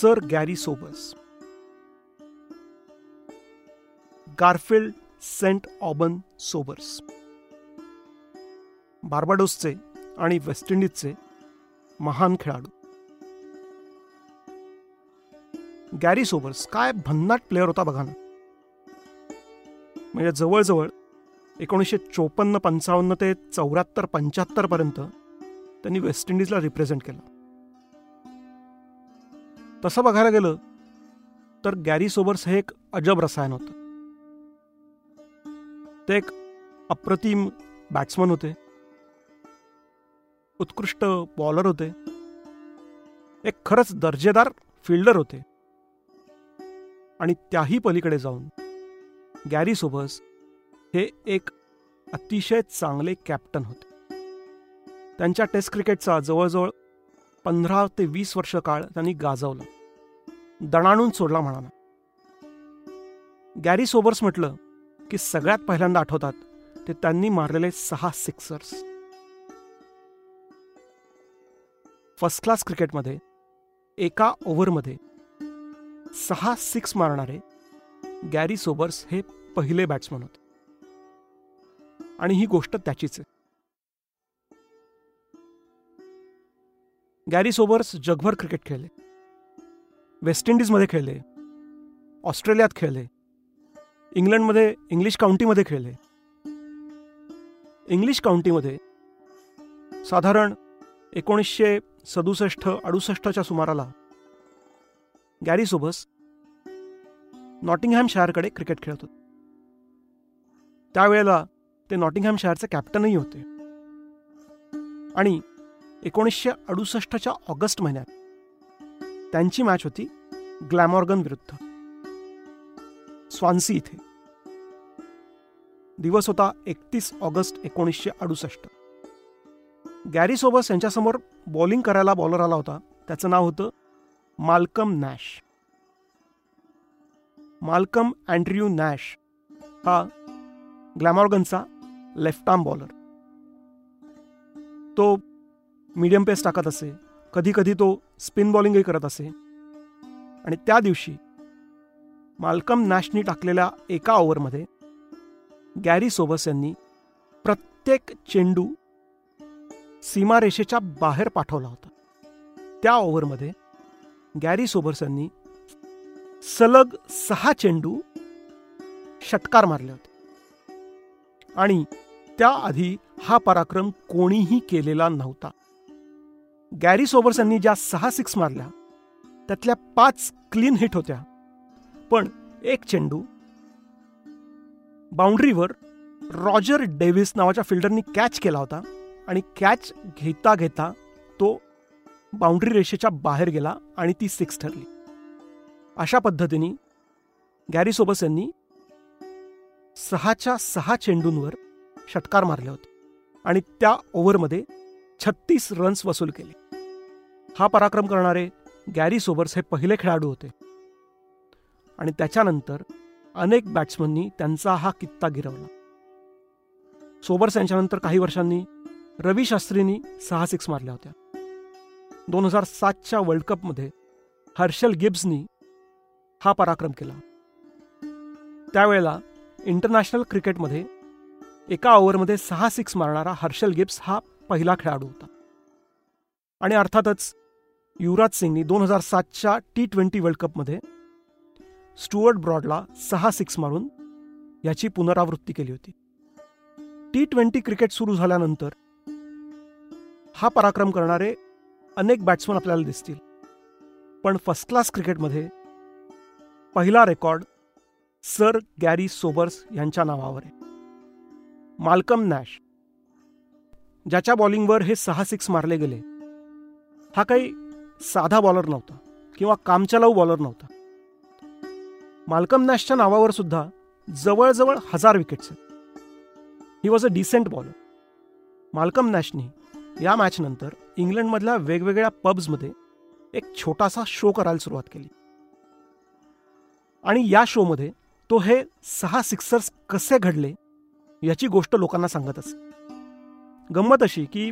Sir Garry Sobers Garfield St Aubrun Sobers. बार्बाडोसचे आणि West इंडिजचे महान खेळाडू. गॅरी सोबर्स काय भन्नाट प्लेअर होता बघा ना. म्हणजे जवळजवळ एकोणीसशे चोपन्न पंचावन्न ते चौऱ्याहत्तर पंच्याहत्तर पर्यंत त्यांनी वेस्ट इंडिजला रिप्रेझेंट केलं. तसं बघायला गेलं तर गॅरी सोबर्स हे एक अजब रसायन होतं. ते एक अप्रतिम बॅट्समन होते. उत्कृष्ट बॉलर होते. एक खरंच दर्जेदार फिल्डर होते. आणि त्याही पलीकडे जाऊन गॅरी सोबर्स हे एक अतिशय चांगले कॅप्टन होते. त्यांच्या टेस्ट क्रिकेटचा जवळजवळ पंधरा ते वीस वर्ष काळ त्यांनी गाजवला. दणाणून सोडला म्हणाला. गॅरी सोबर्स म्हटलं की सगळ्यात पहिल्यांदा आठवतात ते त्यांनी मारलेले सहा सिक्सर्स. फर्स्ट क्लास क्रिकेटमध्ये एका ओव्हरमध्ये सहा सिक्स मारणारे गॅरी सोबर्स हे पहिले बॅट्समन होते. आणि ही गोष्ट त्याचीच आहे. गॅरी सोबर्स जगभर क्रिकेट खेळले. वेस्ट इंडिजमध्ये खेळले ऑस्ट्रेलियात खेळले इंग्लंडमध्ये इंग्लिश काउंटीमध्ये खेळले. इंग्लिश काउंटीमध्ये साधारण एकोणीसशे सदुसष्ट अडुसष्टच्या सुमाराला गॅरी सोबस नॉटिंगहॅम शायरकडे क्रिकेट खेळत होते. त्यावेळेला ते नॉटिंगहॅम शायरचे कॅप्टनही होते. आणि एकोणीसशे अडुसष्टच्या ऑगस्ट महिन्यात त्यांची मॅच होती ग्लॅमॉर्गन विरुद्ध. स्वान्सी इथे. दिवस होता एकतीस ऑगस्ट एकोणीसशे अडुसष्ट. गॅरी सोबस यांच्यासमोर बॉलिंग करायला बॉलर आला होता. त्याचं नाव होतं Malcolm Nash. Malcolm Andrew Nash हा ग्लॅमॉर्गनचा लेफ्ट आर्म बॉलर तो मीडियम पेस टाकत असे. कधी कधी तो स्पिन बॉलिंगही करत असे. आणि त्या दिवशी मालकम नॅशनी टाकलेल्या एका ओव्हरमध्ये गॅरी सोबस यांनी प्रत्येक चेंडू सीमारेषेच्या बाहेर पाठवला होता. त्या ओव्हरमध्ये गॅरी सोबर्स यांनी सलग सहा चेंडू षटकार मारले होते. आणि त्याआधी हा पराक्रम कोणीही केलेला नव्हता. गॅरी सोबर्स यांनी ज्या सहा सिक्स मारल्या त्यातल्या पाच क्लीन हिट होत्या. पण एक चेंडू बाउंड्रीवर रॉजर डेव्हिस नावाच्या फिल्डरनी कॅच केला होता आणि कॅच घेता घेता तो बाउंड्री रेषेच्या बाहेर गेला आणि ती सिक्स ठरली. अशा पद्धतीने गॅरी सोबर्स यांनी सहाच्या सहा चेंडूंवर षटकार मारले होते आणि त्या ओव्हरमध्ये छत्तीस रन्स वसूल केले. हा पराक्रम करणारे गॅरी सोबर्स हे पहिले खेळाडू होते. आणि त्याच्यानंतर अनेक बॅट्समननी त्यांचा हा कित्ता गिरवला. सोबर्स यांच्यानंतर काही वर्षांनी रवी शास्त्रींनी सहा सिक्स मारल्या होत्या. दोन हजार सातच्या वर्ल्ड कपमध्ये हर्षल गिब्सनी हा पराक्रम केला. त्यावेळेला इंटरनॅशनल क्रिकेटमध्ये एका ओव्हरमध्ये सहा सिक्स मारणारा हर्षल गिब्स हा पहिला खेळाडू होता. आणि अर्थातच युवराज सिंगनी दोन हजार सातच्या टी ट्वेंटी वर्ल्ड कपमध्ये स्टुअर्ट ब्रॉडला सहा सिक्स मारून याची पुनरावृत्ती केली होती. टी ट्वेंटी क्रिकेट सुरू झाल्यानंतर हा पराक्रम करणारे अनेक बॅट्समन आपल्याला दिसतील. पण फर्स्ट क्लास क्रिकेटमध्ये पहिला रेकॉर्ड सर गॅरी सोबर्स यांच्या नावावर आहे. माल्कम नॅश ज्याच्या बॉलिंगवर हे सहा सिक्स मारले गेले हा काही साधा बॉलर नव्हता किंवा कामचलाऊ बॉलर नव्हता. माल्कम नॅशच्या नावावर सुद्धा जवळजवळ हजार विकेट्स आहेत. He was a decent bowler Malcolm नॅशने या मॅचनंतर इंग्लंडमधल्या वेगवेगळ्या पब्समध्ये एक छोटासा शो करायला सुरुवात केली. आणि या शोमध्ये तो हे सहा सिक्सर्स कसे घडले याची गोष्ट लोकांना सांगत असे गंमत अशी की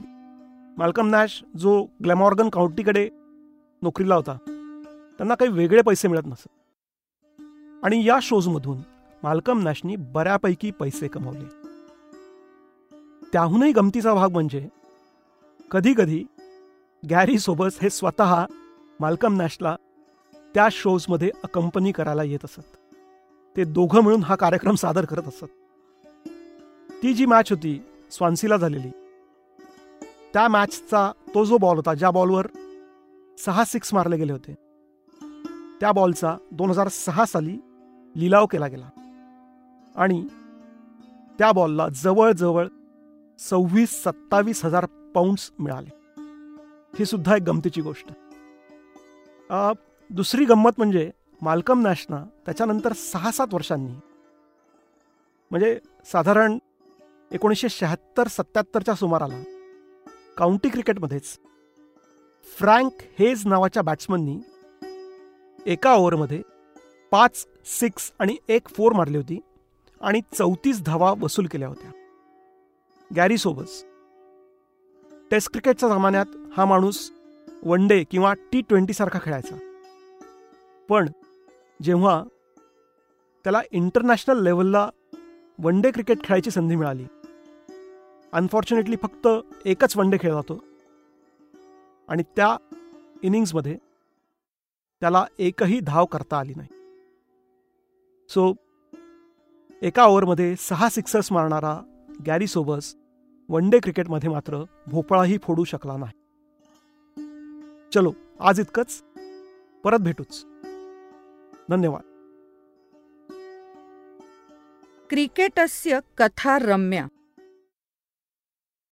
माल्कम नॅश जो ग्लॅमॉर्गन काउंटीकडे नोकरीला होता. त्यांना काही वेगळे पैसे मिळत नसत. आणि या शोजमधून मालकम नॅशनी बऱ्यापैकी पैसे कमवले. त्याहूनही गमतीचा भाग म्हणजे कधी कधी गॅरी सोबत हे स्वतः मालकम नॅशला त्या शोजमध्ये अकंपनी करायला येत असत. ते दोघं मिळून हा कार्यक्रम सादर करत असत. ती जी मॅच होती स्वान्सीला झालेली. त्या मॅचचा तो जो बॉल होता ज्या बॉलवर सहा सिक्स मारले गेले होते. त्या बॉलचा दोन हजार सहा साली लिलाव केला गेला. आणि त्या बॉलला जवळजवळ सव्वीस सत्तावीस हजार पाऊंड्स मिळाले. ही सुद्धा एक गमतीची गोष्ट. दुसरी गंमत म्हणजे मालकम नॅशना त्याच्यानंतर सहा सात वर्षांनी. म्हणजे साधारण एकोणीसशे शहात्तर सत्याहत्तरच्या सुमाराला काउंटी क्रिकेटमध्येच फ्रँक हेज नावाच्या बॅट्समननी एका ओव्हरमध्ये पाच सिक्स आणि एक फोर मारली होती आणि चौतीस धावा वसूल केल्या होत्या. Gary Sobers. टेस्ट क्रिकेटच्या जमान्यात हा माणूस वन डे किंवा टी ट्वेंटीसारखा खेळायचा. पण जेव्हा त्याला इंटरनॅशनल लेवलला वन डे क्रिकेट खेळायची संधी मिळाली अनफॉर्च्युनेटली फक्त एकच वन डे खेळला जातो आणि त्या इनिंग्समध्ये त्याला एकही धाव करता आली नाही. सो एका ओव्हरमध्ये सहा सिक्सर्स मारणारा गॅरी सोबस वन डे क्रिकेटमध्ये मात्र भोपळाही फोडू शकला नाही. चलो आज इतकंच. परत भेटूच. धन्यवाद. क्रिकेटस्य कथा रम्या